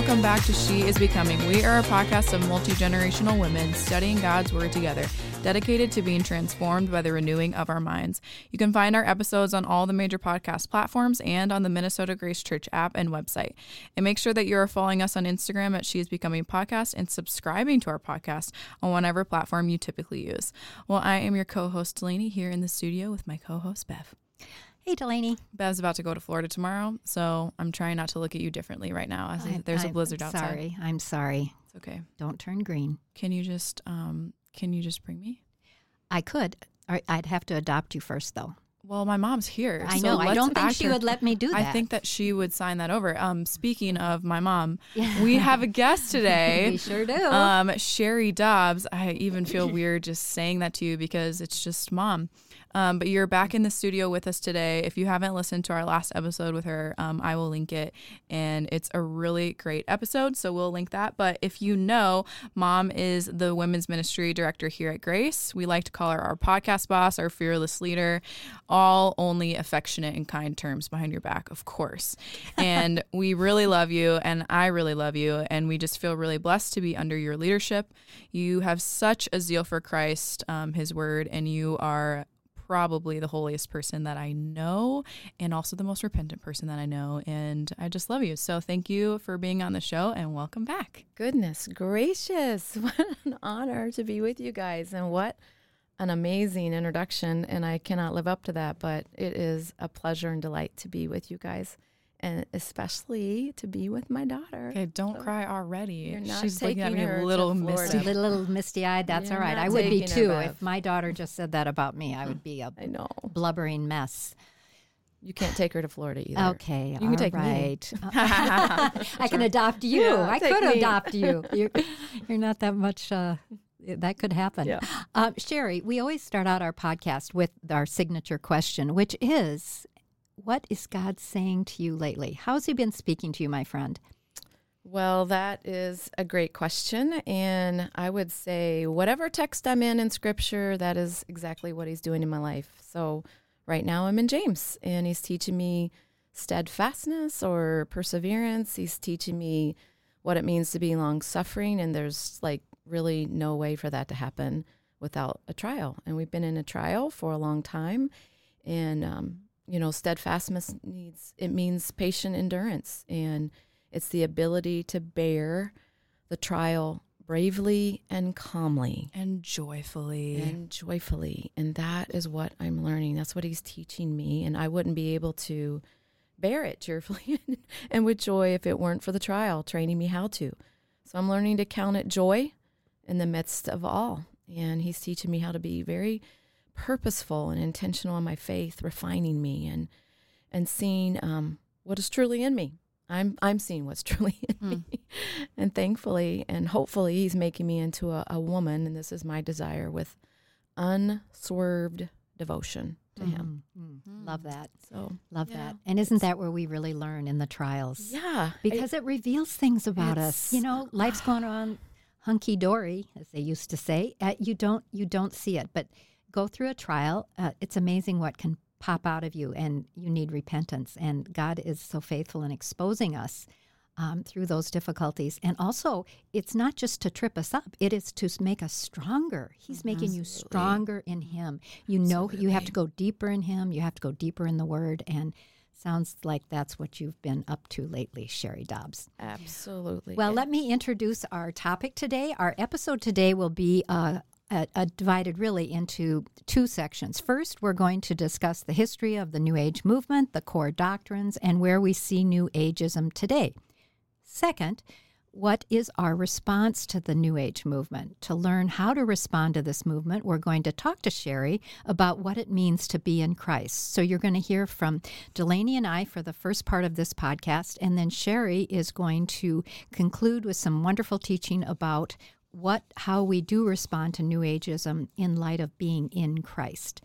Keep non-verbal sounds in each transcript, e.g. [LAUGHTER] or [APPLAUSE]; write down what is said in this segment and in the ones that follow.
welcome back to She is Becoming. We are a podcast of multi generational women studying God's Word together, dedicated to being transformed by the renewing of our minds. You can find our episodes on all the major podcast platforms and on the Minnesota Grace Church app and website. And make sure that you are following us on Instagram at She is Becoming Podcast and subscribing to our podcast on whatever platform you typically use. Well, I am your co host, Delaney, here in the studio with my co host, Bev. Hey, Delaney. Bev's about to go to Florida tomorrow, so I'm trying not to look at you differently right now. As I, there's a blizzard I'm outside. Sorry, I'm sorry. It's okay. Don't turn green. Can you just um can you just bring me? I could. I'd have to adopt you first, though. Well, my mom's here. I so know. I don't think she her- would let me do that. I think that she would sign that over. Um, speaking of my mom, we have a guest [LAUGHS] today. we sure do. Um, Sherry Dobbs. I even feel weird just saying that to you because it's just mom. Um, but you're back in the studio with us today. If you haven't listened to our last episode with her, um, I will link it. And it's a really great episode. So we'll link that. But if you know, mom is the women's ministry director here at Grace. We like to call her our podcast boss, our fearless leader, all only affectionate and kind terms behind your back, of course. And [LAUGHS] we really love you. And I really love you. And we just feel really blessed to be under your leadership. You have such a zeal for Christ, um, his word, and you are probably the holiest person that I know and also the most repentant person that I know. And I just love you. So thank you for being on the show and welcome back. Goodness gracious. [LAUGHS] What an honor to be with you guys. And what an amazing introduction. And I cannot live up to that, but it is a pleasure and delight to be with you guys. And especially to be with my daughter. Okay, don't cry already. You're not She's looking at taking me her a to little Florida. misty. a little, little misty-eyed. That's You're all right. I would be too. If my daughter just said that about me, I would be a I know. blubbering mess. You can't take her to Florida either. Okay, You can all take me. right. [LAUGHS] [LAUGHS] I can adopt you. Yeah, I could me. adopt you. [LAUGHS] You're, you're not that much. Uh, that could happen. Yeah. Um, Sherry, we always start out our podcast with our signature question, which is, "What is God saying to you lately? How's He been speaking to you, my friend?" Well, that is a great question. And I would say, whatever text I'm in in scripture, that is exactly what he's doing in my life. So right now I'm in James, and he's teaching me steadfastness or perseverance. He's teaching me what it means to be long suffering. And there's like really no way for that to happen without a trial. And we've been in a trial for a long time. And, um, you know, steadfastness needs, it means patient endurance. And it's the ability to bear the trial bravely and calmly and joyfully. and joyfully. And that is what I'm learning. That's what he's teaching me. And I wouldn't be able to bear it cheerfully [LAUGHS] and with joy if it weren't for the trial, training me how to. So I'm learning to count it joy in the midst of all. And he's teaching me how to be very purposeful and intentional in my faith, refining me and and seeing um, what is truly in me. I'm I'm seeing what's [LAUGHS] truly in me, and thankfully and hopefully, He's making me into a, a woman, and this is my desire with unswerved devotion to Him. Mm, Love that. So Love Yeah. that. And isn't that where we really learn in the trials? yeah, Because it reveals things about us. You know, life's [SIGHS] going on hunky dory, as they used to say. Uh, you don't you don't see it, but go through a trial. Uh, it's amazing what can pop out of you, and you need repentance. And God is so faithful in exposing us. Um, through those difficulties. And also, it's not just to trip us up, it is to make us stronger. He's making you stronger in Him. You know, you have to go deeper in Him, you have to go deeper in the Word. And sounds like that's what you've been up to lately, Sherry Dobbs. absolutely. Well, let me introduce our topic today. Our episode today will be uh, uh, uh, divided really into two sections. First, we're going to discuss the history of the New Age movement, the core doctrines, and where we see New Ageism today. Second, what is our response to the New Age movement? To learn how to respond to this movement, we're going to talk to Sherry about what it means to be in Christ. So you're going to hear from Delaney and I for the first part of this podcast, and then Sherry is going to conclude with some wonderful teaching about what how we do respond to new ageism in light of being in Christ.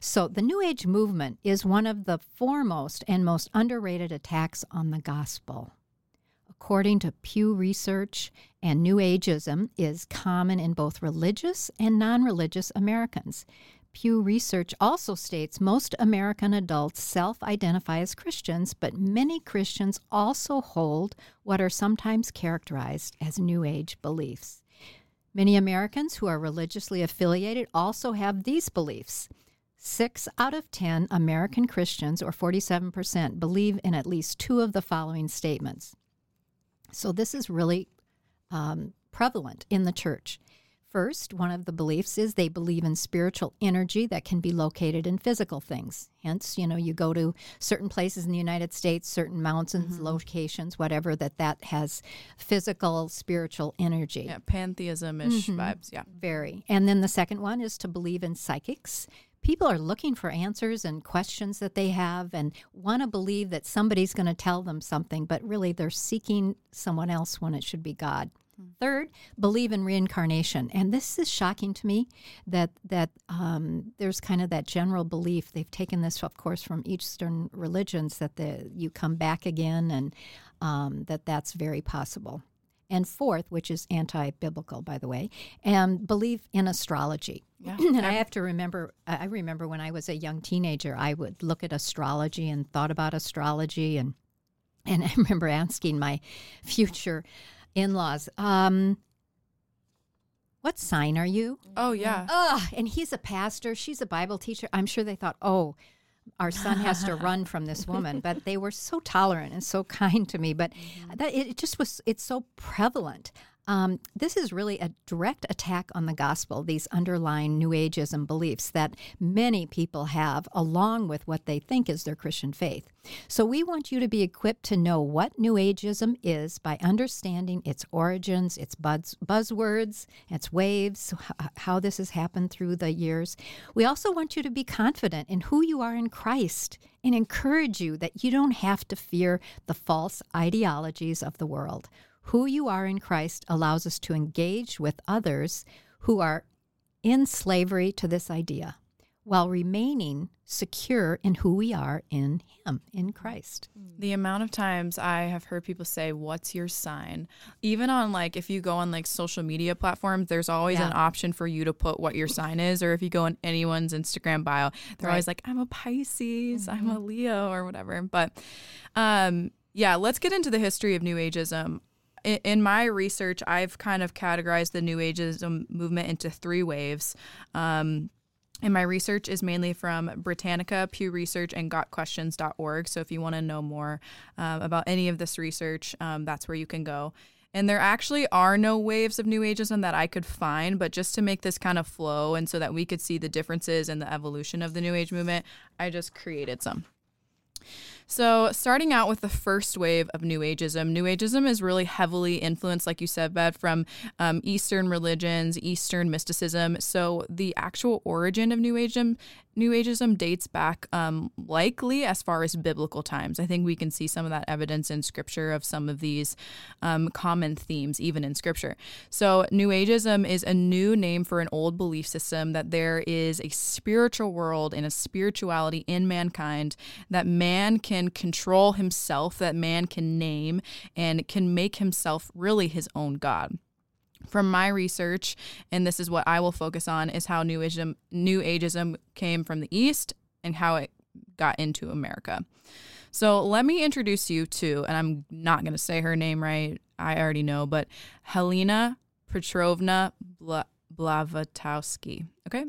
So the new age movement is one of the foremost and most underrated attacks on the gospel. According to Pew Research, and New Ageism is common in both religious and non religious Americans. Pew Research also states most American adults self identify as Christians, but many Christians also hold what are sometimes characterized as New Age beliefs. Many Americans who are religiously affiliated also have these beliefs. Six out of 10 American Christians, or 47%, believe in at least two of the following statements. So this is really um, prevalent in the church. First, one of the beliefs is they believe in spiritual energy that can be located in physical things. Hence, you know, you go to certain places in the United States, certain mountains, mm-hmm. locations, whatever, that that has physical, spiritual energy. Yeah, pantheism ish mm-hmm. vibes. Yeah. Very. And then the second one is to believe in psychics. People are looking for answers and questions that they have and want to believe that somebody's going to tell them something, but really they're seeking someone else when it should be God. Third, believe in reincarnation, and this is shocking to me that that um, there's kind of that general belief. They've taken this, of course, from Eastern religions that the you come back again, and um, that that's very possible. And fourth, which is anti-biblical, by the way, and believe in astrology. Yeah. [CLEARS THROAT] and I have to remember, I remember when I was a young teenager, I would look at astrology and thought about astrology, and and [LAUGHS] I remember asking my future in laws. Um, what sign are you? Oh, yeah. Oh, and he's a pastor. She's a Bible teacher. I'm sure they thought, oh, our son has to run from this woman. [LAUGHS] But they were so tolerant and so [LAUGHS] kind to me. But mm-hmm. that it just was, it's so prevalent. Um, this is really a direct attack on the gospel, these underlying New Ageism beliefs that many people have, along with what they think is their Christian faith. So, we want you to be equipped to know what New Ageism is by understanding its origins, its buzz, buzzwords, its waves, how this has happened through the years. We also want you to be confident in who you are in Christ and encourage you that you don't have to fear the false ideologies of the world. Who you are in Christ allows us to engage with others who are in slavery to this idea while remaining secure in who we are in Him, in Christ. The amount of times I have heard people say, What's your sign? Even on like, if you go on like social media platforms, there's always yeah. an option for you to put what your sign is. Or if you go on anyone's Instagram bio, they're right. always like, I'm a Pisces, mm-hmm. I'm a Leo, or whatever. But um, yeah, let's get into the history of New Ageism in, my research, I've kind of categorized the New Ageism movement into three waves. Um, and my research is mainly from Britannica, Pew Research, and GotQuestions.org. So if you want to know more um, about any of this research, um, that's where you can go. And there actually are no waves of New Ageism that I could find, but just to make this kind of flow and so that we could see the differences and the evolution of the New Age movement, I just created some. So, starting out with the first wave of New Ageism, New Ageism is really heavily influenced, like you said, Bev, from um, Eastern religions, Eastern mysticism. So, the actual origin of New Ageism New Ageism dates back um, likely as far as biblical times. I think we can see some of that evidence in scripture of some of these um, common themes, even in scripture. So, New Ageism is a new name for an old belief system that there is a spiritual world and a spirituality in mankind, that man can control himself, that man can name, and can make himself really his own God from my research, and this is what I will focus on, is how New Ageism, New Ageism came from the East and how it got into America. So let me introduce you to, and I'm not going to say her name right. I already know, but Helena Petrovna Bla- Blavatowski. Okay.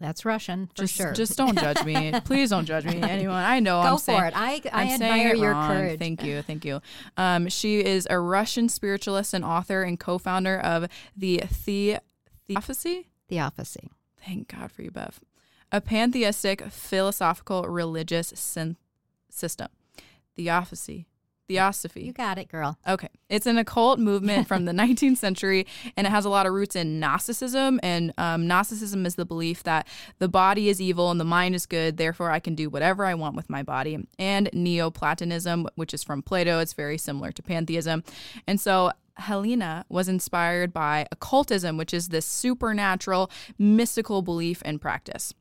That's Russian for just, sure. Just don't judge me. [LAUGHS] Please don't judge me. Anyone. I know. Go I'm for saying, it. I, I I'm admire your wrong. courage. Thank you. Thank you. [LAUGHS] Um, she is a Russian spiritualist and author and co-founder of the the Theosophy. Theosophy. Thank God for you, Bev. A pantheistic philosophical religious syn- system. Theosophy Theosophy. You got it, girl. Okay. It's an occult movement from the [LAUGHS] 19th century, and it has a lot of roots in Gnosticism. And um, Gnosticism is the belief that the body is evil and the mind is good, therefore I can do whatever I want with my body. And Neoplatonism, which is from Plato, it's very similar to pantheism. And so Helena was inspired by occultism, which is this supernatural, mystical belief and practice.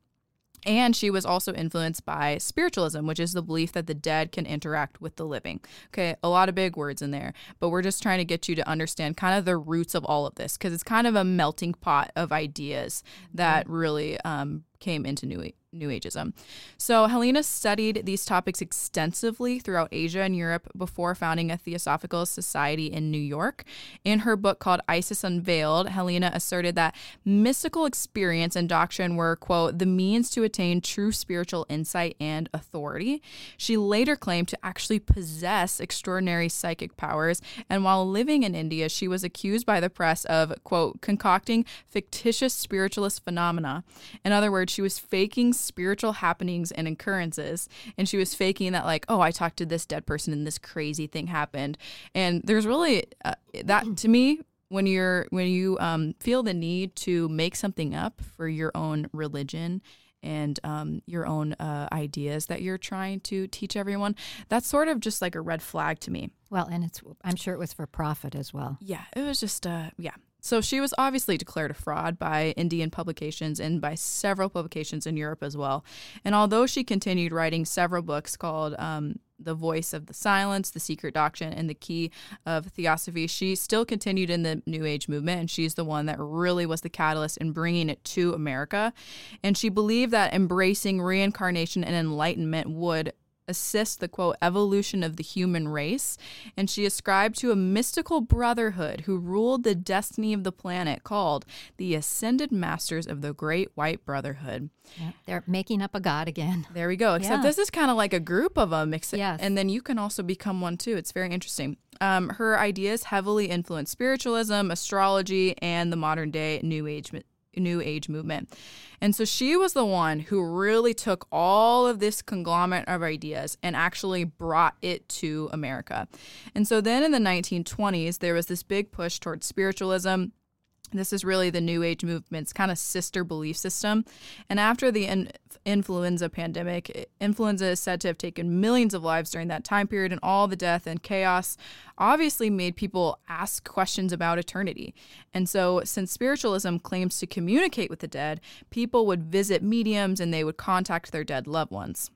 And she was also influenced by spiritualism, which is the belief that the dead can interact with the living. Okay, a lot of big words in there, but we're just trying to get you to understand kind of the roots of all of this because it's kind of a melting pot of ideas that really um, came into New New Ageism. So Helena studied these topics extensively throughout Asia and Europe before founding a Theosophical Society in New York. In her book called Isis Unveiled, Helena asserted that mystical experience and doctrine were, quote, the means to attain true spiritual insight and authority. She later claimed to actually possess extraordinary psychic powers, and while living in India, she was accused by the press of, quote, concocting fictitious spiritualist phenomena. In other words, she was faking spiritual happenings and occurrences. And she was faking that like oh i talked to this dead person and this crazy thing happened. And there's really uh, that to me when you're when you um, feel the need to make something up for your own religion and um, your own uh, ideas that you're trying to teach everyone that's sort of just like a red flag to me. Well and it's i'm sure it was for profit as well. Yeah it was just uh yeah so she was obviously declared a fraud by Indian publications and by several publications in Europe as well. And although she continued writing several books called um, The Voice of the Silence, The Secret Doctrine, and The Key of Theosophy, she still continued in the New Age movement. And she's the one that really was the catalyst in bringing it to America. And she believed that embracing reincarnation and enlightenment would assist the quote evolution of the human race and she ascribed to a mystical brotherhood who ruled the destiny of the planet called the ascended masters of the great white brotherhood yeah, they're making up a god again [LAUGHS] there we go except Yeah. this is kind of like a group of them except, Yes. and then you can also become one too it's very interesting um, her ideas heavily influenced spiritualism astrology and the modern day new age new age movement and so she was the one who really took all of this conglomerate of ideas and actually brought it to America. And so then in the 1920s, there was this big push towards spiritualism. This is really the New Age movement's kind of sister belief system. And after the in- influenza pandemic, influenza is said to have taken millions of lives during that time period, and all the death and chaos obviously made people ask questions about eternity. And so, since spiritualism claims to communicate with the dead, people would visit mediums and they would contact their dead loved ones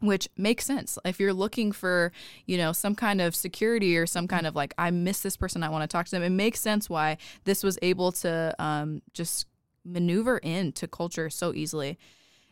which makes sense. If you're looking for you know some kind of security or some kind of like i miss this person i want to talk to them it makes sense why this was able to um, just maneuver into culture so easily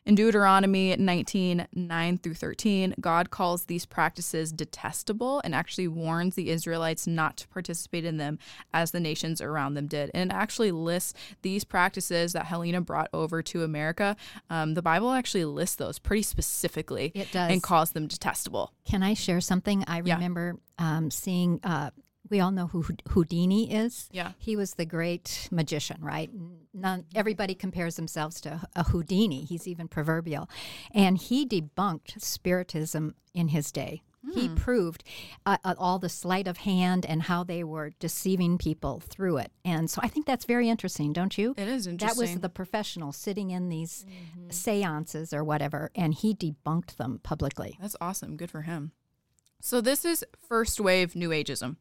in Deuteronomy 19, 9 through 13, God calls these practices detestable and actually warns the Israelites not to participate in them as the nations around them did. And it actually lists these practices that Helena brought over to America. Um, the Bible actually lists those pretty specifically It does. and calls them detestable. Can I share something? I Yeah. remember um, seeing. Uh, we all know who Houdini is. Yeah. He was the great magician, right? None, everybody compares themselves to a Houdini. He's even proverbial. And he debunked Spiritism in his day. He proved uh, uh, all the sleight of hand and how they were deceiving people through it. And so I think that's very interesting, don't you? It is interesting. That was the professional sitting in these seances or whatever, and he debunked them publicly. That's awesome. Good for him. So this is first wave New Ageism.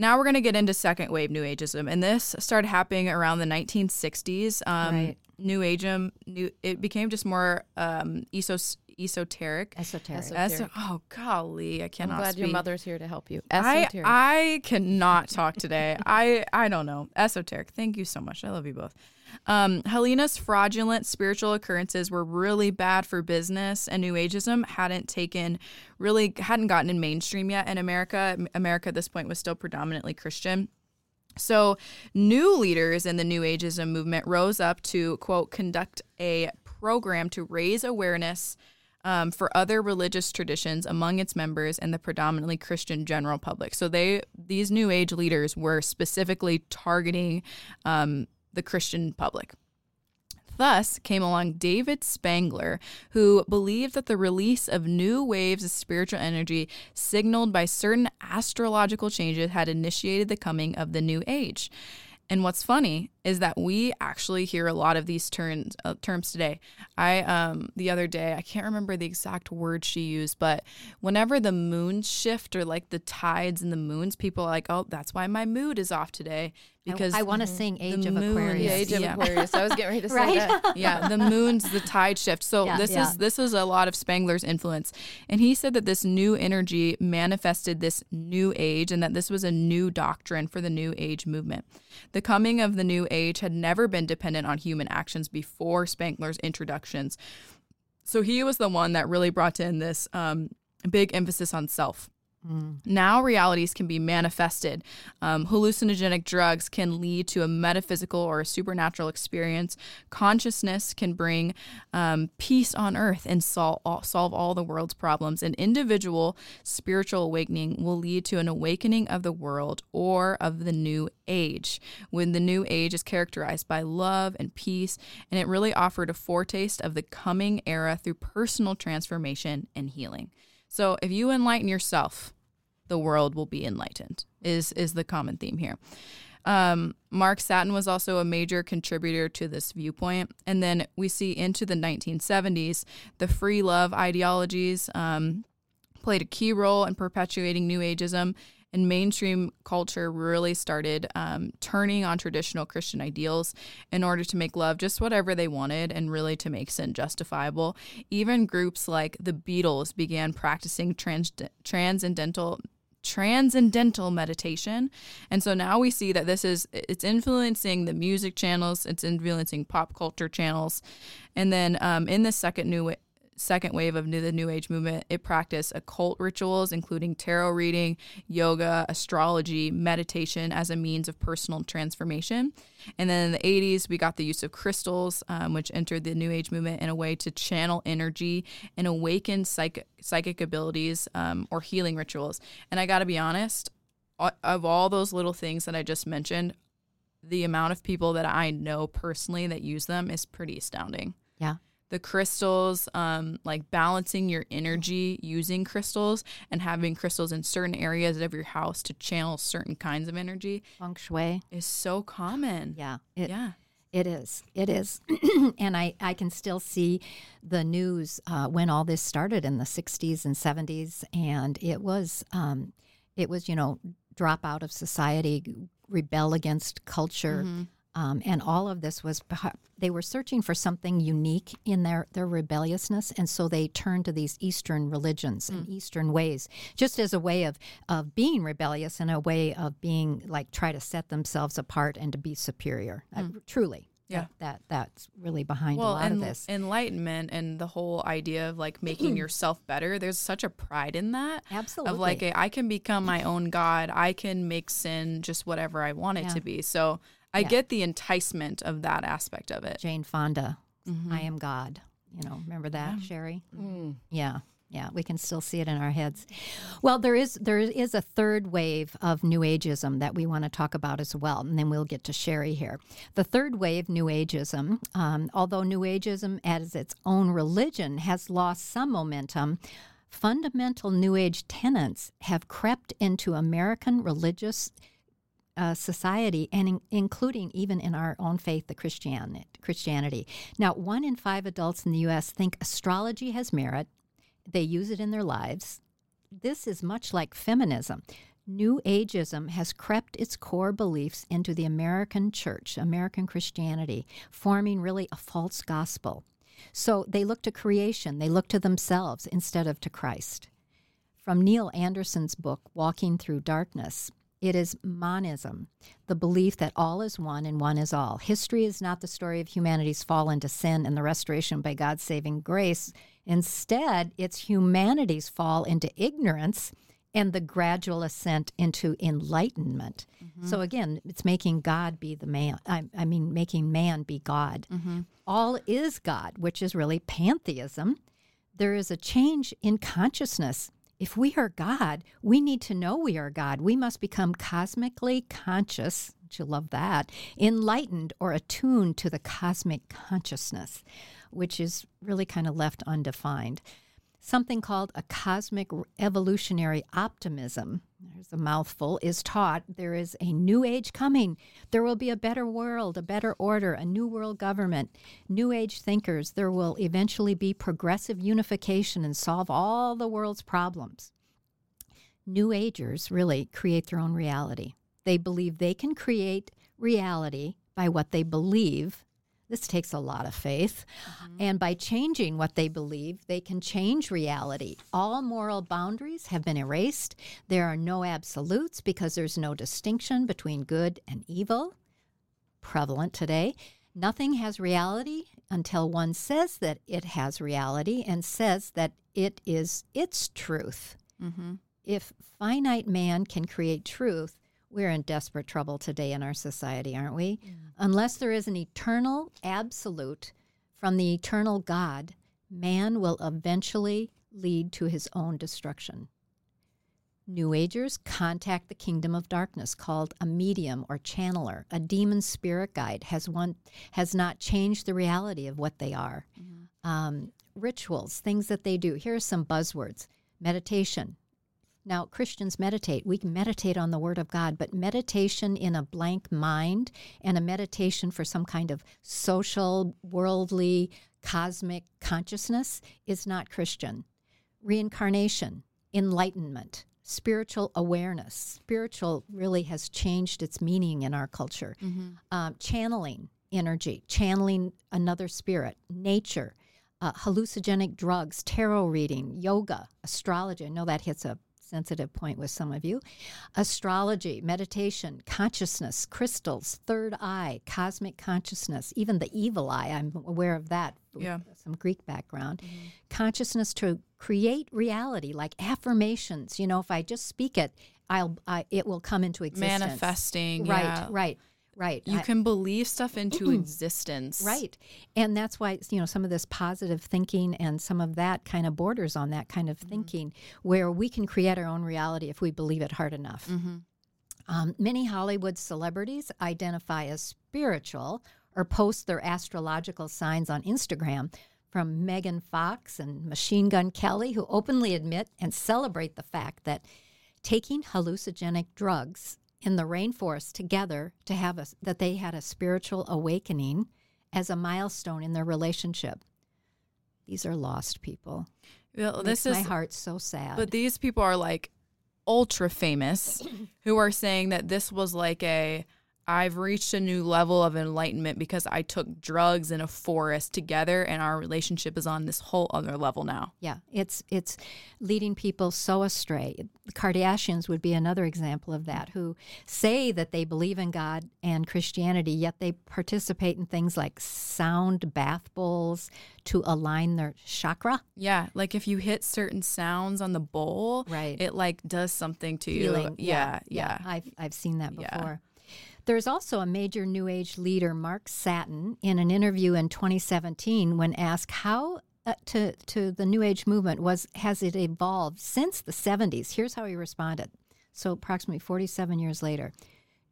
Now we're going to get into second wave New Ageism, and this started happening around the 1960s. Um, Right. New Ageism, new it became just more um, esos- esoteric. Esoteric. Eso- Es- Esoteric. oh golly, I cannot. I'm glad speak. your mother's here to help you. I, Esoteric. I cannot talk today. [LAUGHS] I I don't know. Esoteric. Thank you so much. I love you both. Um, Helena's fraudulent spiritual occurrences were really bad for business, and New Ageism hadn't taken really hadn't gotten in mainstream yet in America. America at this point was still predominantly Christian. So, new leaders in the New Ageism movement rose up to, quote, conduct a program to raise awareness um, for other religious traditions among its members and the predominantly Christian general public. So, they these New Age leaders were specifically targeting um, the Christian public. Thus came along David Spangler, who believed that the release of new waves of spiritual energy signaled by certain astrological changes had initiated the coming of the new age. And what's funny is that we actually hear a lot of these terms uh, terms today. I um the other day I can't remember the exact word she used, but whenever the moons shift or like the tides and the moons, people are like, "Oh, that's why my mood is off today because I, want to sing Age of moon- Aquarius. The age of Yeah. Aquarius. I was getting ready to [LAUGHS] say Right? that. yeah, the moon's the tide shift. So Yeah, this yeah. is this is a lot of Spangler's influence. And he said that this new energy manifested this new age and that this was a new doctrine for the new age movement. The coming of the new age had never been dependent on human actions before Spangler's introductions. So he was the one that really brought in this um, big emphasis on self. Now, realities can be manifested. Um, hallucinogenic drugs can lead to a metaphysical or a supernatural experience. Consciousness can bring um, peace on earth and sol- solve all the world's problems. An individual spiritual awakening will lead to an awakening of the world or of the new age, when the new age is characterized by love and peace. And it really offered a foretaste of the coming era through personal transformation and healing. So if you enlighten yourself, the world will be enlightened. Is is the common theme here. Um, Mark Satin was also a major contributor to this viewpoint, and then we see into the 1970s the free love ideologies um, played a key role in perpetuating New Ageism, and mainstream culture really started um, turning on traditional Christian ideals in order to make love just whatever they wanted and really to make sin justifiable. Even groups like the Beatles began practicing trans- transcendental transcendental meditation and so now we see that this is it's influencing the music channels it's influencing pop culture channels and then um, in the second new second wave of the New Age movement, it practiced occult rituals, including tarot reading, yoga, astrology, meditation as a means of personal transformation. And then in the 80s, we got the use of crystals, um, which entered the New Age movement in a way to channel energy and awaken psychic, psychic abilities um, or healing rituals. And I got to be honest, of all those little things that I just mentioned, the amount of people that I know personally that use them is pretty astounding Yeah. The crystals, um, like balancing your energy using crystals and having crystals in certain areas of your house to channel certain kinds of energy Feng Shui. is so common. Yeah. It, Yeah. It is. It is. [CLEARS THROAT] and I, I can still see the news uh, when all this started in the 60s and 70s. And it was, um, it was, you know, drop out of society, rebel against culture. Um, and all of this was they were searching for something unique in their, their rebelliousness. And so they turned to these Eastern religions and Eastern ways, just as a way of, of being rebellious and a way of being like, try to set themselves apart and to be superior. Uh, truly. Yeah. That, that That's really behind a lot and of this. enlightenment and the whole idea of like making yourself better, there's such a pride in that. Absolutely. Of like, a, I can become my own God. I can make sin just whatever I want it Yeah. to be. So I Yeah. get the enticement of that aspect of it. Jane Fonda, Mm-hmm. I am God. You know, remember that, Sherry? Mm. Yeah. Yeah, we can still see it in our heads. Well, there is there is a third wave of New Ageism that we want to talk about as well, and then we'll get to Sherry here. The third wave, New Ageism, um, although New Ageism as its own religion has lost some momentum, fundamental New Age tenets have crept into American religious uh, society, and in, including even in our own faith, the Christian, Christianity. Now, one in five adults in the U.S. think astrology has merit. They use it in their lives. This is much like feminism. New Ageism has crept its core beliefs into the American church, American Christianity, forming really a false gospel. So they look to creation, they look to themselves instead of to Christ. From Neil Anderson's book, Walking Through Darkness, it is monism, the belief that all is one and one is all. History is not the story of humanity's fall into sin and the restoration by God's saving grace. Instead, it's humanity's fall into ignorance and the gradual ascent into enlightenment. Mm-hmm. So again, it's making God be the man. I, I mean, making man be God. Mm-hmm. All is God, which is really pantheism. There is a change in consciousness. If we are God, we need to know we are God. We must become cosmically conscious. You love that. Enlightened or attuned to the cosmic consciousness, which is really kind of left undefined something called a cosmic evolutionary optimism. There's a mouthful, is taught there is a new age coming. There will be a better world, a better order, a new world government, new age thinkers. There will eventually be progressive unification and solve all the world's problems. New agers really create their own reality. They believe they can create reality by what they believe. This takes a lot of faith. And by changing what they believe, they can change reality. All moral boundaries have been erased. There are no absolutes because there's no distinction between good and evil. Prevalent today. Nothing has reality until one says that it has reality and says that it is its truth. Mm-hmm. If finite man can create truth, we're in desperate trouble today in our society, aren't we? Unless there is an eternal absolute from the eternal God, man will eventually lead to his own destruction. New Agers contact the kingdom of darkness called a medium or channeler. A demon spirit guide has one has not changed the reality of what they are. Um, rituals, things that they do. Here are some buzzwords: meditation. Now Christians meditate. We can meditate on the Word of God, but meditation in a blank mind and a meditation for some kind of social, worldly, cosmic consciousness is not Christian. Reincarnation, enlightenment spiritual awareness. Spiritual really has changed its meaning in our culture. Um, channeling energy, channeling another spirit, nature, uh, hallucinogenic drugs, tarot reading, yoga, astrology. I know that hits a sensitive point with some of you. Astrology, meditation, consciousness, crystals, third eye, cosmic consciousness, even the evil eye. I'm aware of that. Yeah. Some Greek background. Mm-hmm. Consciousness to create reality, like affirmations. You know, if I just speak it, I'll I, it will come into existence. Manifesting. Right, yeah. right, right. You I- can believe stuff into existence. Right. And that's why, you know, some of this positive thinking and some of that kind of borders on that kind of thinking where we can create our own reality if we believe it hard enough. Um, many Hollywood celebrities identify as spiritual or post their astrological signs on Instagram. From Megan Fox and Machine Gun Kelly, who openly admit and celebrate the fact that taking hallucinogenic drugs in the rainforest together to have a, that they had a spiritual awakening as a milestone in their relationship. These are lost people. Well, this my is heart so sad. But these people are like ultra famous who are saying that this was like a I've reached a new level of enlightenment because I took drugs in a forest together and our relationship is on this whole other level now. Yeah, it's it's leading people so astray. The Kardashians would be another example of that, who say that they believe in God and Christianity, yet they participate in things like sound bath bowls to align their chakra. Yeah, like if you hit certain sounds on the bowl, Right. it like does something to you. Healing. Yeah, yeah. I've I've seen that Yeah. There's also a major New Age leader, Mark Satin, in an interview in 2017, when asked how uh, to to the New Age movement was has it evolved since the 70s. Here's how he responded. So approximately 47 years later,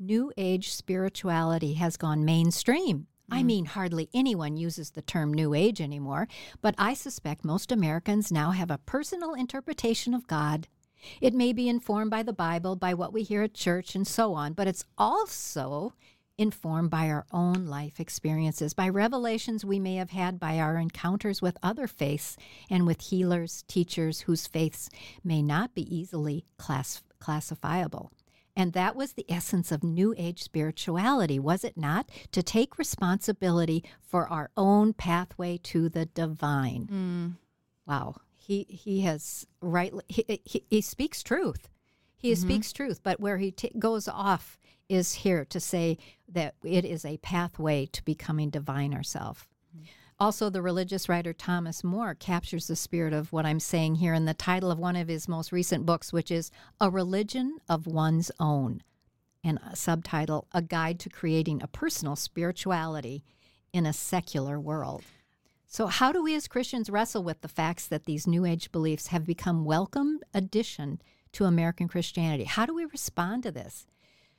New Age spirituality has gone mainstream. I mean, hardly anyone uses the term New Age anymore, but I suspect most Americans now have a personal interpretation of God. It may be informed by the Bible, by what we hear at church, and so on, but it's also informed by our own life experiences, by revelations we may have had by our encounters with other faiths and with healers, teachers whose faiths may not be easily class- classifiable. And that was the essence of New Age spirituality, was it not? To take responsibility for our own pathway to the divine. Mm. Wow. He, he has rightly, he, he, he speaks truth. He mm-hmm. speaks truth, but where he t- goes off is here to say that it is a pathway to becoming divine ourself. Mm-hmm. Also, the religious writer Thomas Moore captures the spirit of what I'm saying here in the title of one of his most recent books, which is A Religion of One's Own, and a subtitle A Guide to Creating a Personal Spirituality in a Secular World. So, how do we as Christians wrestle with the facts that these New Age beliefs have become welcome addition to American Christianity? How do we respond to this?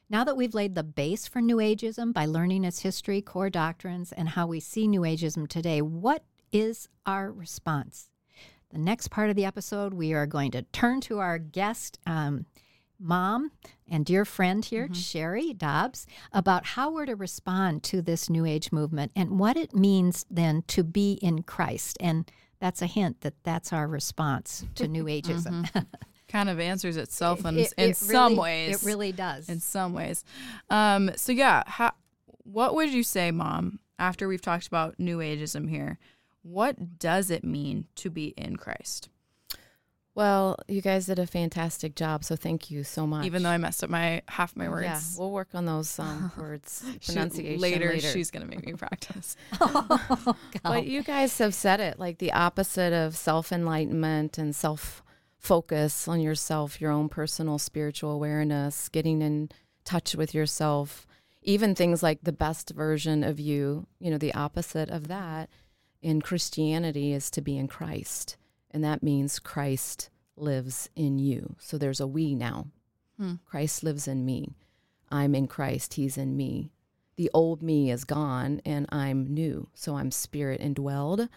Now that we've laid the base for New Ageism by learning its history, core doctrines, and how we see New Ageism today, what is our response? The next part of the episode, we are going to turn to our guest, um, mom and dear friend here, Sherry Dobbs, about how we're to respond to this New Age movement and what it means then to be in Christ. And that's a hint that that's our response to New [LAUGHS] Ageism. [LAUGHS] kind of answers itself in, It- in it some really- ways. It really does. in some ways. Um, so yeah, how, what would you say, Mom? After we've talked about New Ageism here, what does it mean to be in Christ? Well, you guys did a fantastic job, so thank you so much. Even though I messed up my half my words. Yeah, we'll work on those um, [LAUGHS] words She- pronunciation later, later. she's gonna make me practice. [LAUGHS] oh, But you guys have said it like the opposite of self enlightenment and self focus on yourself, your own personal spiritual awareness, getting in touch with yourself, even things like the best version of you, you know, the opposite of that in Christianity is to be in Christ. And that means Christ lives in you. So there's a we now. Hmm. Christ lives in me. I'm in Christ, He's in me. The old me is gone and I'm new. So I'm spirit indwelled.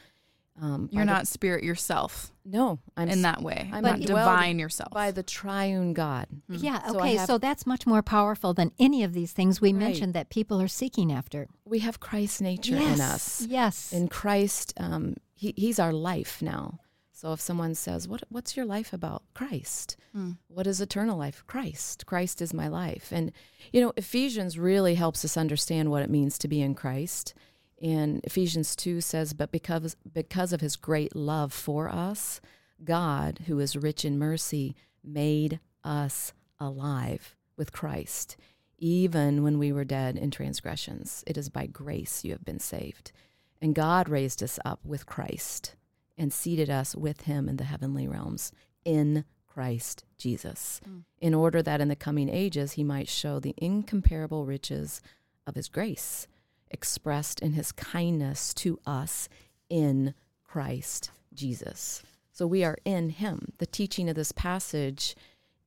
Um, You're by the- not spirit yourself no, I'm in s- that way. I'm not divine yourself. by the triune God. yeah, So I okay. have- So that's much more powerful than any of these things we Right. mentioned that people are seeking after. We have Christ's nature yes. in us. Yes. In Christ, um, he, He's our life now. So if someone says, "What What's your life about?" Christ. Hmm. What is eternal life? Christ. Christ is my life. And you know, Ephesians really helps us understand what it means to be in Christ. And Ephesians two says, "But because because of His great love for us, God, who is rich in mercy, made us alive with Christ." Even when we were dead in transgressions, it is by grace you have been saved. And God raised us up with Christ and seated us with him in the heavenly realms in Christ Jesus, in order that in the coming ages he might show the incomparable riches of his grace expressed in his kindness to us in Christ Jesus. So we are in him. The teaching of this passage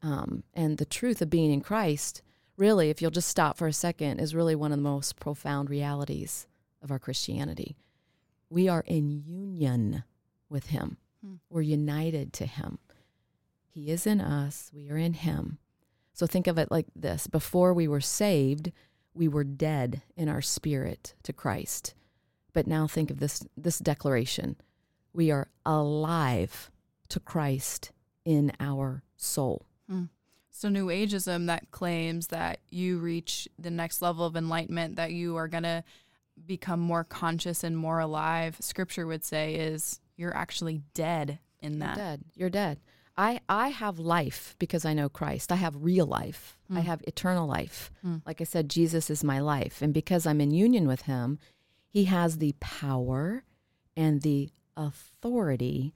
um, and the truth of being in Christ, really, if you'll just stop for a second, is really one of the most profound realities of our Christianity. We are in union with Him, Hmm. we're united to Him. He is in us, we are in Him. So think of it like this before we were saved, we were dead in our spirit to Christ. But now think of this, this declaration we are alive to Christ in our soul. So New Ageism that claims that you reach the next level of enlightenment, that you are gonna become more conscious and more alive. Scripture would say is you're actually dead in You're that. dead. You're dead. I, I have life because I know Christ. I have real life. I Mm. have eternal life. Mm. Like I said, Jesus is my life. And because I'm in union with him, he has the power and the authority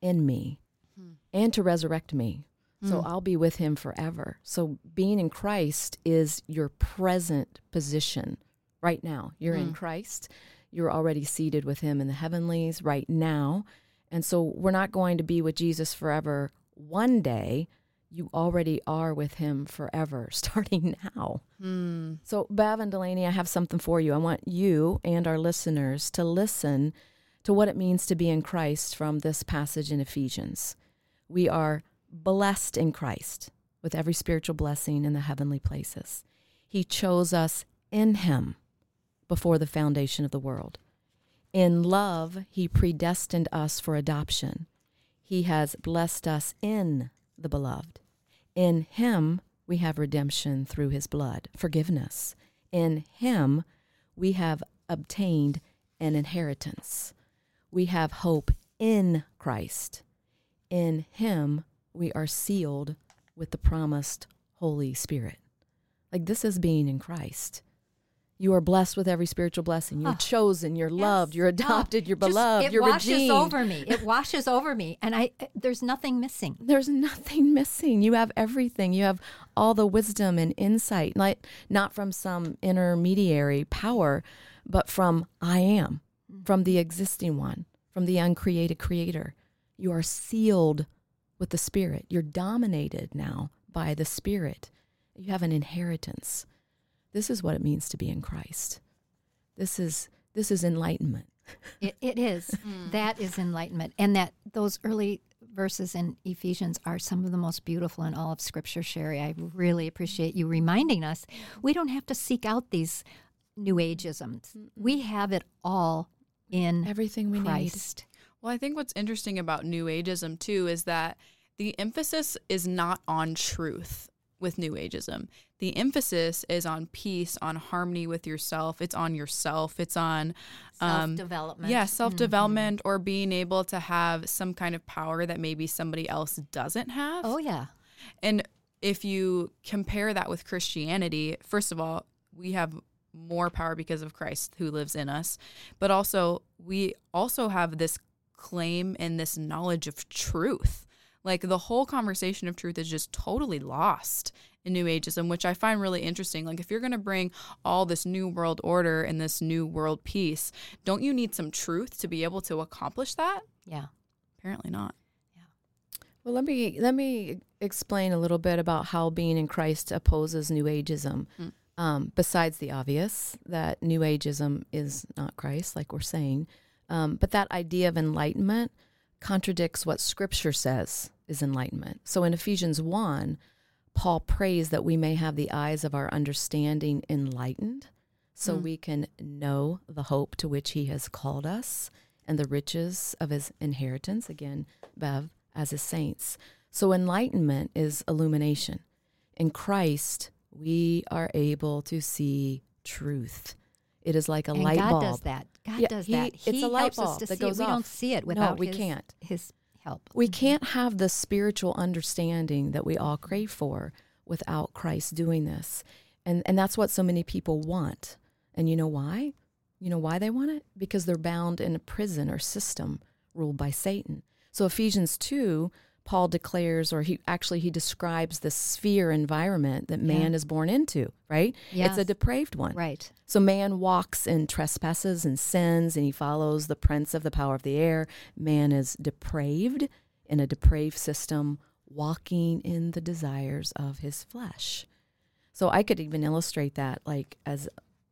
in me Hmm. and to resurrect me. So Mm. I'll be with him forever. So being in Christ is your present position right now. You're in Mm. Christ. You're already seated with him in the heavenlies right now. And so we're not going to be with Jesus forever one day. You already are with him forever, [LAUGHS] starting now. Hmm. So, Bev and Delaney, I have something for you. I want you and our listeners to listen to what it means to be in Christ from this passage in Ephesians. We are blessed in Christ with every spiritual blessing in the heavenly places. He chose us in Him before the foundation of the world. In love, He predestined us for adoption. He has blessed us in the beloved. In Him, we have redemption through His blood, forgiveness. In Him, we have obtained an inheritance. We have hope in Christ. In Him, we are sealed with the promised Holy Spirit. Like this is being in Christ. You are blessed with every spiritual blessing. You're Ah, chosen. You're loved. You're No, adopted. you're just- beloved. It you're washes redeemed. over me. It washes over me, and I eh, there's nothing missing. [LAUGHS] There's nothing missing. You have everything. You have all the wisdom and insight, like not from some intermediary power, but from I am, mm. from the existing one, from the uncreated creator. You are sealed with the Spirit. You're dominated now by the Spirit. You have an inheritance. This is what it means to be in Christ. This is this is enlightenment. [LAUGHS] It, it is. Mm. That is enlightenment, and that those early verses in Ephesians are some of the most beautiful in all of Scripture. Sherry, I really appreciate you reminding us we don't have to seek out these New Ageisms. We have it all in Everything we need. Christ. Well, I think what's interesting about New Ageism too is that the emphasis is not on truth with New Ageism. The emphasis is on peace, on harmony with yourself. It's on yourself. It's on um, self development. Yeah, self development mm-hmm. or being able to have some kind of power that maybe somebody else doesn't have. Oh, yeah. And if you compare that with Christianity, first of all, we have more power because of Christ who lives in us, but also we also have this claim and this knowledge of truth. Like the whole conversation of truth is just totally lost in New Ageism, which I find really interesting. Like, if you're going to bring all this new world order and this new world peace, don't you need some truth to be able to accomplish that? Yeah. Apparently not. Yeah. Well, let me let me explain a little bit about how being in Christ opposes New Ageism. Mm. Um, besides the obvious that New Ageism is not Christ, like we're saying, um, but that idea of enlightenment contradicts what Scripture says is enlightenment. So in Ephesians 1, Paul prays that we may have the eyes of our understanding enlightened so mm. we can know the hope to which he has called us and the riches of his inheritance, again, Bev, as his saints. So enlightenment is illumination. In Christ, we are able to see truth. It is like a and light God bulb. God does that. God yeah, does he, that. He it's a light bulb that goes it. off. We don't see it without no, we his, can't. his help. We mm-hmm. can't have the spiritual understanding that we all crave for without Christ doing this. And and that's what so many people want. And you know why? You know why they want it? Because they're bound in a prison or system ruled by Satan. So Ephesians 2 Paul declares, or he actually he describes the sphere environment that man yeah. is born into. Right? Yes. It's a depraved one. Right. So man walks in trespasses and sins, and he follows the prince of the power of the air. Man is depraved in a depraved system, walking in the desires of his flesh. So I could even illustrate that like as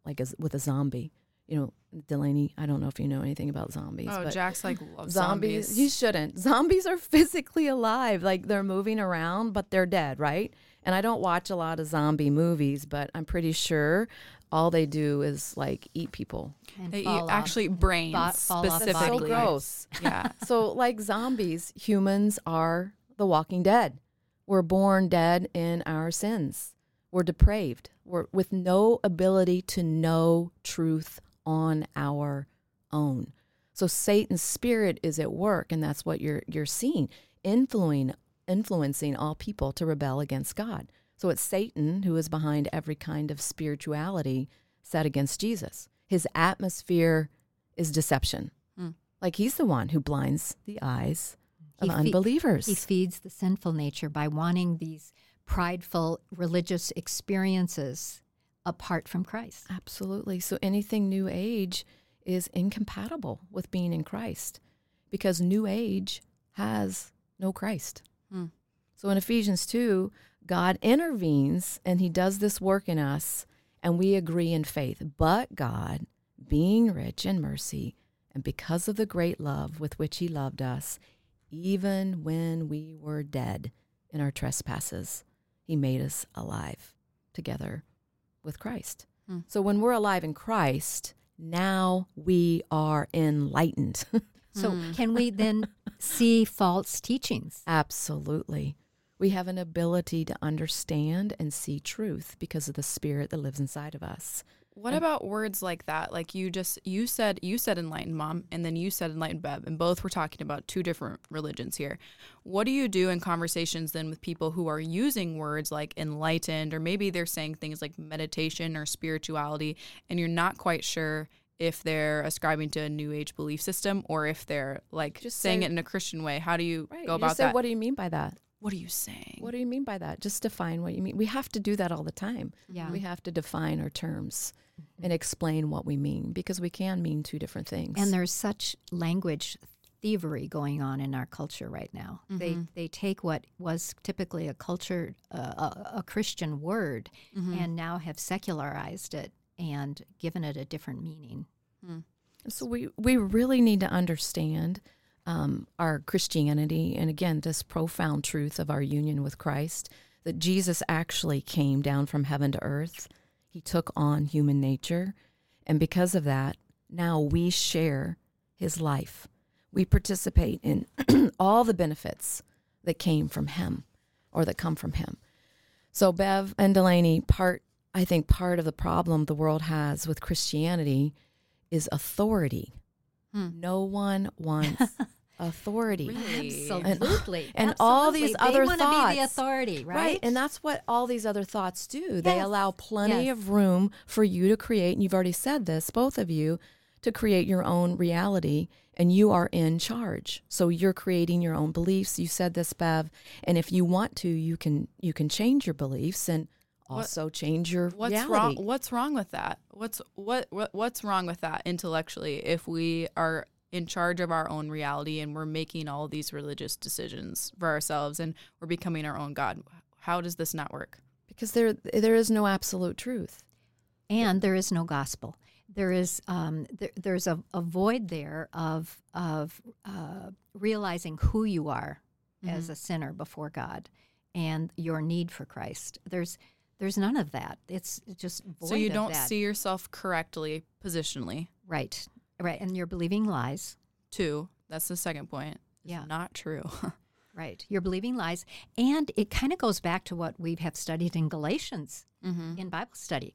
like as with a zombie you know, Delaney, I don't know if you know anything about zombies. Oh, but Jack's like loves zombies. zombies. You shouldn't. Zombies are [LAUGHS] physically alive. Like they're moving around, but they're dead, right? And I don't watch a lot of zombie movies, but I'm pretty sure all they do is like eat people. And they eat actually brains fall, fall specifically. so gross. [LAUGHS] yeah. so like zombies, humans are the walking dead. We're born dead in our sins. We're depraved. We're with no ability to know truth on our own. So Satan's spirit is at work, and that's what you're you're seeing, influencing influencing all people to rebel against God. So it's Satan who is behind every kind of spirituality set against Jesus. His atmosphere is deception. Mm. Like he's the one who blinds the eyes of he unbelievers. Fe- he feeds the sinful nature by wanting these prideful religious experiences apart from Christ. Absolutely. So anything New Age is incompatible with being in Christ because New Age has no Christ. Hmm. So in Ephesians 2, God intervenes and he does this work in us, and we agree in faith. But God, being rich in mercy, and because of the great love with which he loved us, even when we were dead in our trespasses, he made us alive together with Christ. Hmm. So when we're alive in Christ, now we are enlightened. [LAUGHS] so hmm. can we then [LAUGHS] see false teachings? Absolutely. We have an ability to understand and see truth because of the spirit that lives inside of us. What and, about words like that? Like you just you said you said enlightened mom and then you said enlightened Bev and both were talking about two different religions here. What do you do in conversations then with people who are using words like enlightened or maybe they're saying things like meditation or spirituality and you're not quite sure if they're ascribing to a new age belief system or if they're like just saying say, it in a Christian way. How do you right, go about you say, that? What do you mean by that? What are you saying? What do you mean by that? Just define what you mean. We have to do that all the time. Yeah. We have to define our terms. And explain what we mean because we can mean two different things. And there's such language thievery going on in our culture right now. Mm-hmm. They they take what was typically a culture uh, a, a, Christian word mm-hmm. and now have secularized it and given it a different meaning. Mm. So we we really need to understand um, our Christianity, and again, this profound truth of our union with Christ that Jesus actually came down from heaven to earth. He took on human nature. And because of that, now we share his life. We participate in [CLEARS THROAT] all the benefits that came from him or that come from him. So Bev and Delaney, part I think part of the problem the world has with Christianity is authority. Hmm. No one [LAUGHS] wants authority. Really? Absolutely. [LAUGHS] and all Absolutely. these other they want to be the thoughts. authority, right? And that's what all these other thoughts do. They allow plenty Yes. of room for you to create, and you've already said this, both of you, to create your own reality, and you are in charge. So you're creating your own beliefs. You said this, Bev, and if you want to, you can you can change your beliefs and What- also change your What's reality. wrong? What's wrong with that? What's what, what what's wrong with that intellectually? If we are in charge of our own reality and we're making all these religious decisions for ourselves and we're becoming our own god, how does this not work? Because there there is no absolute truth. and there is no gospel. There is um, there, there's a, a void there of of uh, realizing who you are as a sinner before God and your need for Christ. There's there's none of that. It's just void so you of don't that. see yourself correctly positionally. right, right, and you're believing lies. Two. That's the second point. It's Yeah. not true. [LAUGHS] Right, you're believing lies, and it kind of goes back to what we have studied in Galatians mm-hmm. in Bible study.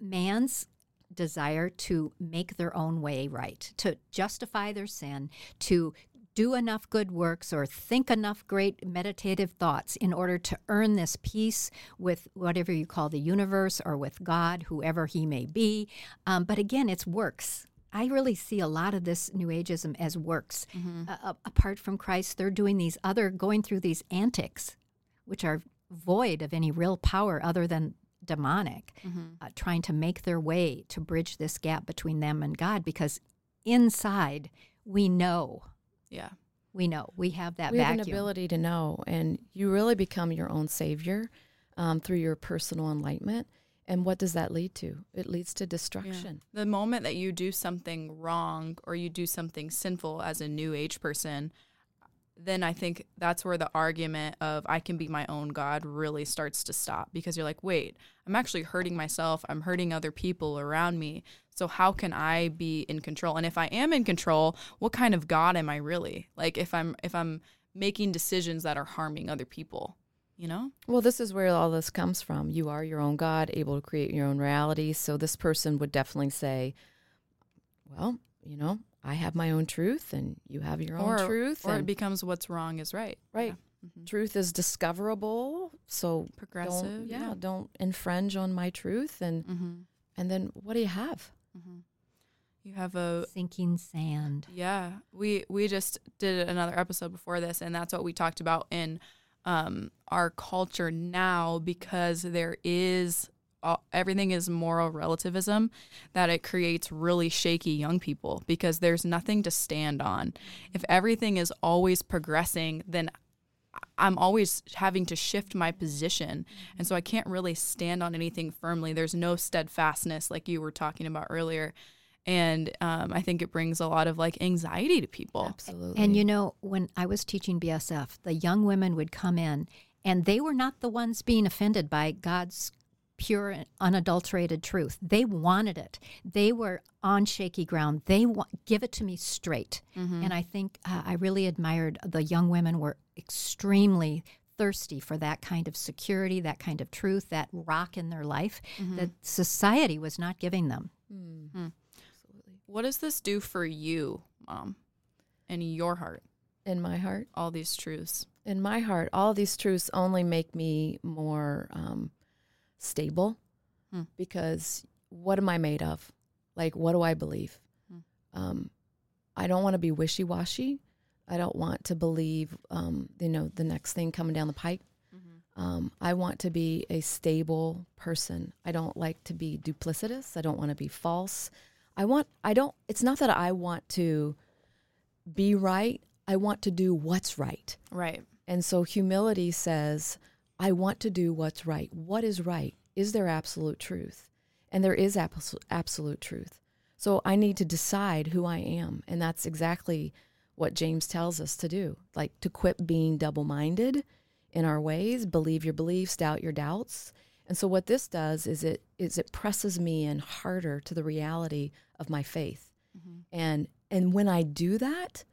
Man's desire to make their own way right, to justify their sin, to do enough good works or think enough great meditative thoughts in order to earn this peace with whatever you call the universe or with God, whoever he may be. Um, but again, it's works. I really see a lot of this New Ageism as works. Uh, apart from Christ, they're doing these other, going through these antics, which are void of any real power other than demonic, uh, trying to make their way to bridge this gap between them and God because inside we know, Yeah. we know, we have that we have an ability to know, and you really become your own savior um, through your personal enlightenment. And what does that lead to? It leads to Yeah. destruction. The moment that you do something wrong or you do something sinful as a new age person, then I think that's where the argument of I can be my own God really starts to stop because you're like, wait, I'm actually hurting myself. I'm hurting other people around me. So how can I be in control? And if I am in control, what kind of God am I really? Like if I'm if I'm making decisions that are harming other people, you know? Well, this is where all this comes from. You are your own God, able to create your own reality. So this person would definitely say, well, you know, I have my own truth and you have your own Or- truth. Or it becomes what's wrong is right. right. Mhm. Truth is discoverable. So Progressive. don't, yeah, don't infringe on my truth. And, Mm-hmm. and then what do you have? Mm-hmm. You have a Sinking sand. yeah. We we just did another episode before this, and that's what we talked about in um, our culture now because there is uh, everything is moral relativism that it creates really shaky young people because there's nothing to stand on. If everything is always progressing, then I'm always having to shift my position. And so I can't really stand on anything firmly. There's no steadfastness like you were talking about earlier. And um, I think it brings a lot of like anxiety to people. Absolutely. And you know, when I was teaching BSF, the young women would come in and they were not the ones being offended by God's pure unadulterated truth. They wanted it. They were on shaky ground. They want give it to me straight. And I think uh, I really admired the young women were extremely thirsty for that kind of security, that kind of truth, that rock in their life that society was not giving them. Mm, What does this do for you, mom, and your heart? in my heart, All these truths. in my heart, all these truths only make me more um, stable Hmm. because what am I made of? Like, what do I believe? Hmm. Um, I don't want to be wishy washy. I don't want to believe, um, you know, the next thing coming down the pike. Um, I want to be a stable person. I don't like to be duplicitous. I don't want to be false. I want, I don't, it's not that I want to be right. I want to do what's right. Right. And so humility says, I want to do what's right. What is right? Is there absolute truth? And there is absolute truth. So I need to decide who I am. And that's exactly what James tells us to do like to quit being double minded in our ways, believe your beliefs, doubt your doubts. And so what this does is it is it presses me in harder to the reality of my faith. And and when I do that,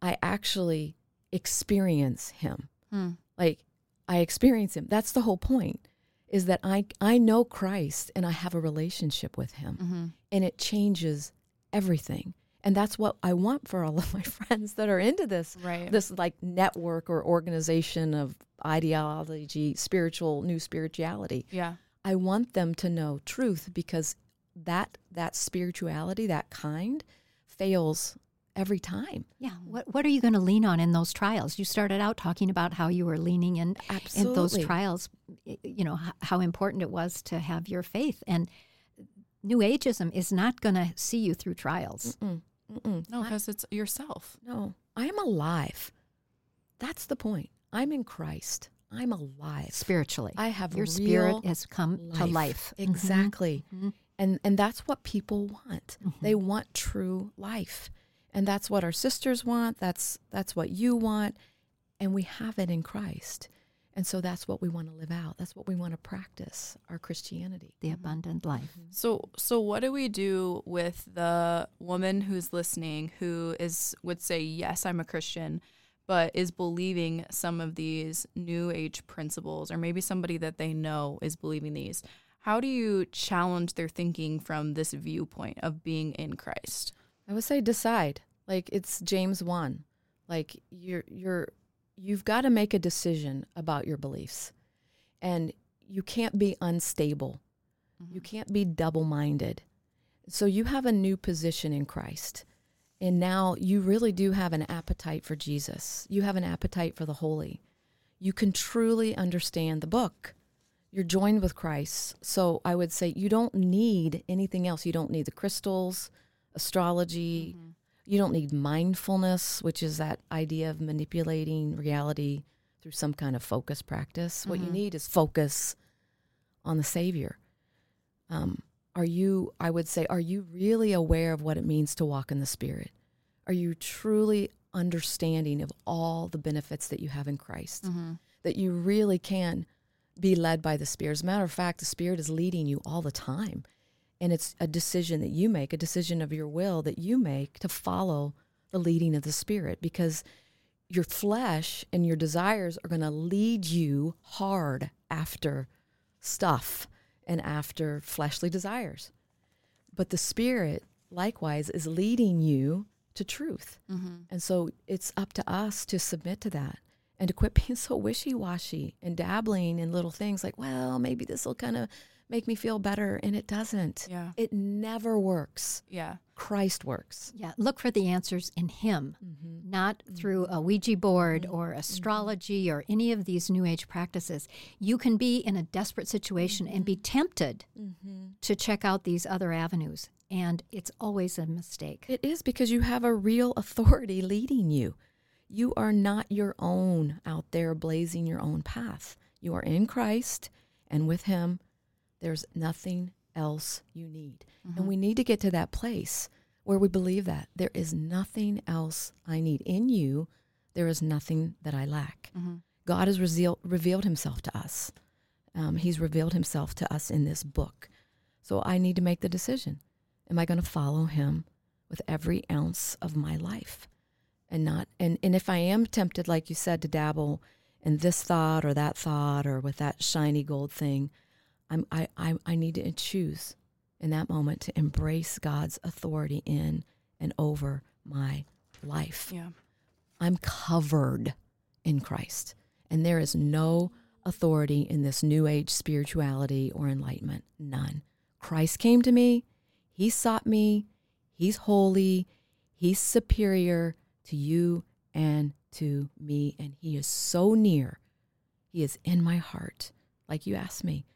I actually experience him. Hmm. Like I experience him. That's the whole point. Is that I I know Christ and I have a relationship with him Mm-hmm. and it changes everything. And that's what I want for all of my [LAUGHS] friends that are into this Right. this like network or organization of ideology, spiritual new spirituality. yeah. I want them to know truth because that that spirituality, that kind, fails every time. Yeah. What What are you going to lean on in those trials? You started out talking about how you were leaning in in those trials. You know how important it was to have your faith, and New Ageism is not going to see you through trials. Mm-mm, mm-mm. No, because it's yourself. No, I am alive. That's the point. I'm in Christ. I'm alive. Spiritually, I have your real spirit has come to life. Mhm. Exactly. Mhm. And and that's what people want. Mm-hmm. They want true life. And that's what our sisters want. That's that's what you want. And we have it in Christ. And so that's what we want to live out. That's what we want to practice, our Christianity. The abundant life. So so what do we do with the woman who's listening who is would say yes I'm a Christian but is believing some of these new age principles or maybe somebody that they know is believing these. How do you challenge their thinking from this viewpoint of being in Christ? I would say decide. Like it's James 1. Like you're you're you've got to make a decision about your beliefs. And you can't be unstable. Mm-hmm. You can't be double-minded. So you have a new position in Christ. And now you really do have an appetite for Jesus. You have an appetite for the holy. You can truly understand the book. You're joined with Christ. So I would say you don't need anything else. You don't need the crystals, astrology. Mm-hmm. You don't need mindfulness, which is that idea of manipulating reality through some kind of focus practice. What you mm-hmm. need is focus on the Savior. Um, are you, I would say, are you really aware of what it means to walk in the Spirit? Are you truly understanding of all the benefits that you have in Christ? Mm-hmm. That you really can be led by the Spirit. As a matter of fact, the Spirit is leading you all the time. And it's a decision that you make, a decision of your will that you make to follow the leading of the Spirit because your flesh and your desires are going to lead you hard after stuff and after fleshly desires. But the Spirit, likewise, is leading you to truth. Mm-hmm. And so it's up to us to submit to that and to quit [LAUGHS] being so wishy washy and dabbling in little things like, well, maybe this will kind of make me feel better. And it doesn't. Yeah. It never works. Yeah. Christ works. Yeah, look for the answers in Him, mm-hmm. not mm-hmm. through a Ouija board mm-hmm. or astrology or any of these New Age practices. You can be in a desperate situation and be tempted to check out these other avenues, and it's always a mistake. It is because you have a real authority leading you. You are not your own out there blazing your own path. You are in Christ, and with Him, there's nothing else you need. And we need to get to that place where we believe that there is nothing else I need. In you, there is nothing that I lack. God has revealed, revealed Himself to us. Um, he's revealed Himself to us in this book. So I need to make the decision. Am I going to follow Him with every ounce of my life? And not and, and if I am tempted, like you said, to dabble in this thought or that thought or with that shiny gold thing, I'm I, I, I need to choose in that moment to embrace God's authority in and over my life. Yeah. I'm covered in Christ. And there is no authority in this new age spirituality or enlightenment. None. Christ came to me. He sought me. He's holy. He's superior to you and to me. And he is so near. He is in my heart, like you asked me.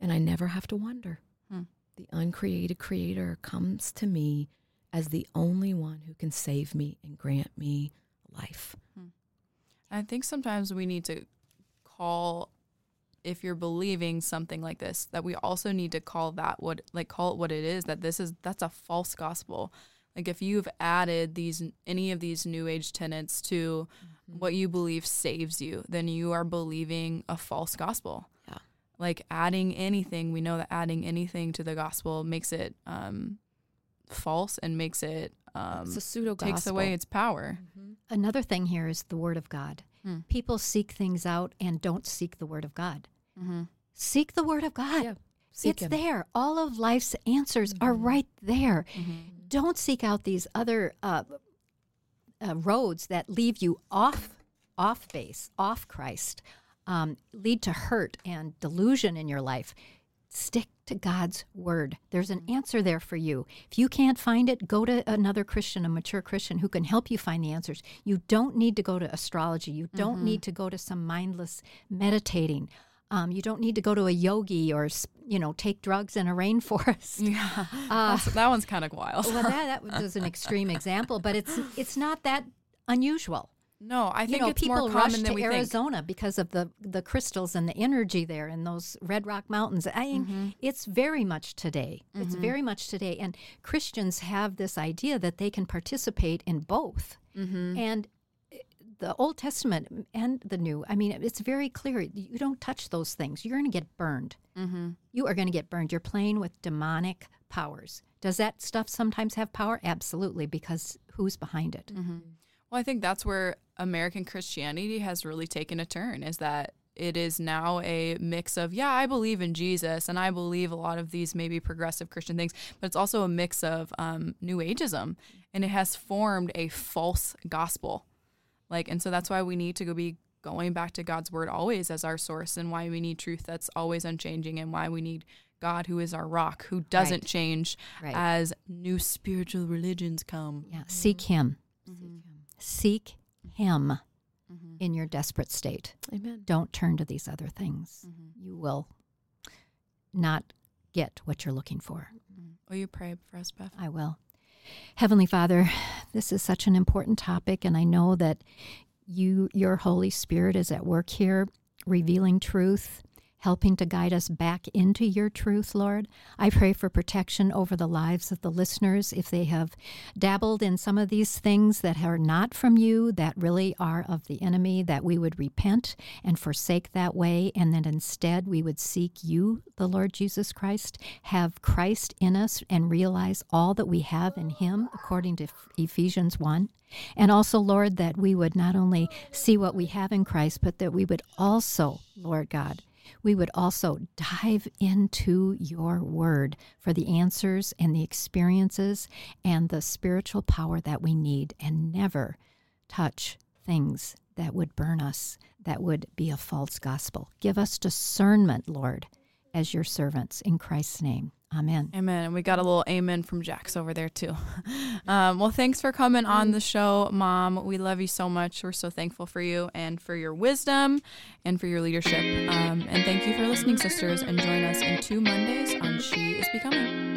And I never have to wonder. Hmm. The uncreated creator comes to me as the only one who can save me and grant me life. I think sometimes we need to call if you're believing something like this that we also need to call that what like call it what it is that this is that's a false gospel. Like if you've added these any of these new age tenets to what you believe saves you, then you are believing a false gospel. Yeah. Like adding anything, we know that adding anything to the gospel makes it um false and makes it um, It's a pseudo takes away its power. Another thing here is the Word of God. Hmm. People seek things out and don't seek the Word of God. Seek the Word of God. Yeah. Seek it's Him. there. All of life's answers are right there. Don't seek out these other uh, uh, roads that leave you off off base, off Christ, um, lead to hurt and delusion in your life. Stick to God's word. There's an answer there for you. If you can't find it, go to another Christian, a mature Christian who can help you find the answers. You don't need to go to astrology. You don't need to go to some mindless meditating. Um, you don't need to go to a yogi or you know take drugs in a rainforest. Yeah, [LAUGHS] That's- that one's kind of wild. well, that, that [LAUGHS] was an extreme example, but it's it's not that unusual. no, I You think know, it's people more rush than to we think. Arizona because of the the crystals and the energy there in those Red Rock Mountains. I mean, Mm-hmm. it's very much today. It's very much today, and Christians have this idea that they can participate in both. Mm-hmm. And the Old Testament and the New, I mean, it's very clear. You don't touch those things. You're going to get burned. Mm-hmm. You are going to get burned. You're playing with demonic powers. Does that stuff sometimes have power? Absolutely, because who's behind it? Mm-hmm. Well, I think that's where American Christianity has really taken a turn is that it is now a mix of, yeah, I believe in Jesus and I believe a lot of these maybe progressive Christian things, but it's also a mix of um, New Ageism and it has formed a false gospel. Like, and so that's why we need to go be going back to God's word always as our source and why we need truth that's always unchanging and why we need God who is our rock, who doesn't Right. change Right. as new spiritual religions come. Yeah, seek Him. Mm-hmm. Seek Him in your desperate state. Amen. Don't turn to these other things. Mm-hmm. You will not get what you're looking for. Will you pray for us, Beth? I will. Heavenly Father, this is such an important topic, and I know that you, your Holy Spirit, is at work here, revealing truth, helping to guide us back into your truth, Lord. I pray for protection over the lives of the listeners if they have dabbled in some of these things that are not from you, that really are of the enemy, that we would repent and forsake that way, and that instead we would seek you, the Lord Jesus Christ, have Christ in us, and realize all that we have in Him, according to Ephesians 1. And also, Lord, that we would not only see what we have in Christ, but that we would also, Lord God, we would also dive into your word for the answers and the experiences and the spiritual power that we need and never touch things that would burn us, that would be a false gospel. Give us discernment, Lord, as your servants. In Christ's name. Amen. Amen. And we got a little amen from Jax over there too. [LAUGHS] Um, well, thanks for coming on the show, Mom. We love you so much. We're so thankful for you and for your wisdom and for your leadership. Um, and thank you for listening, sisters. And join us in two Mondays on She is Becoming.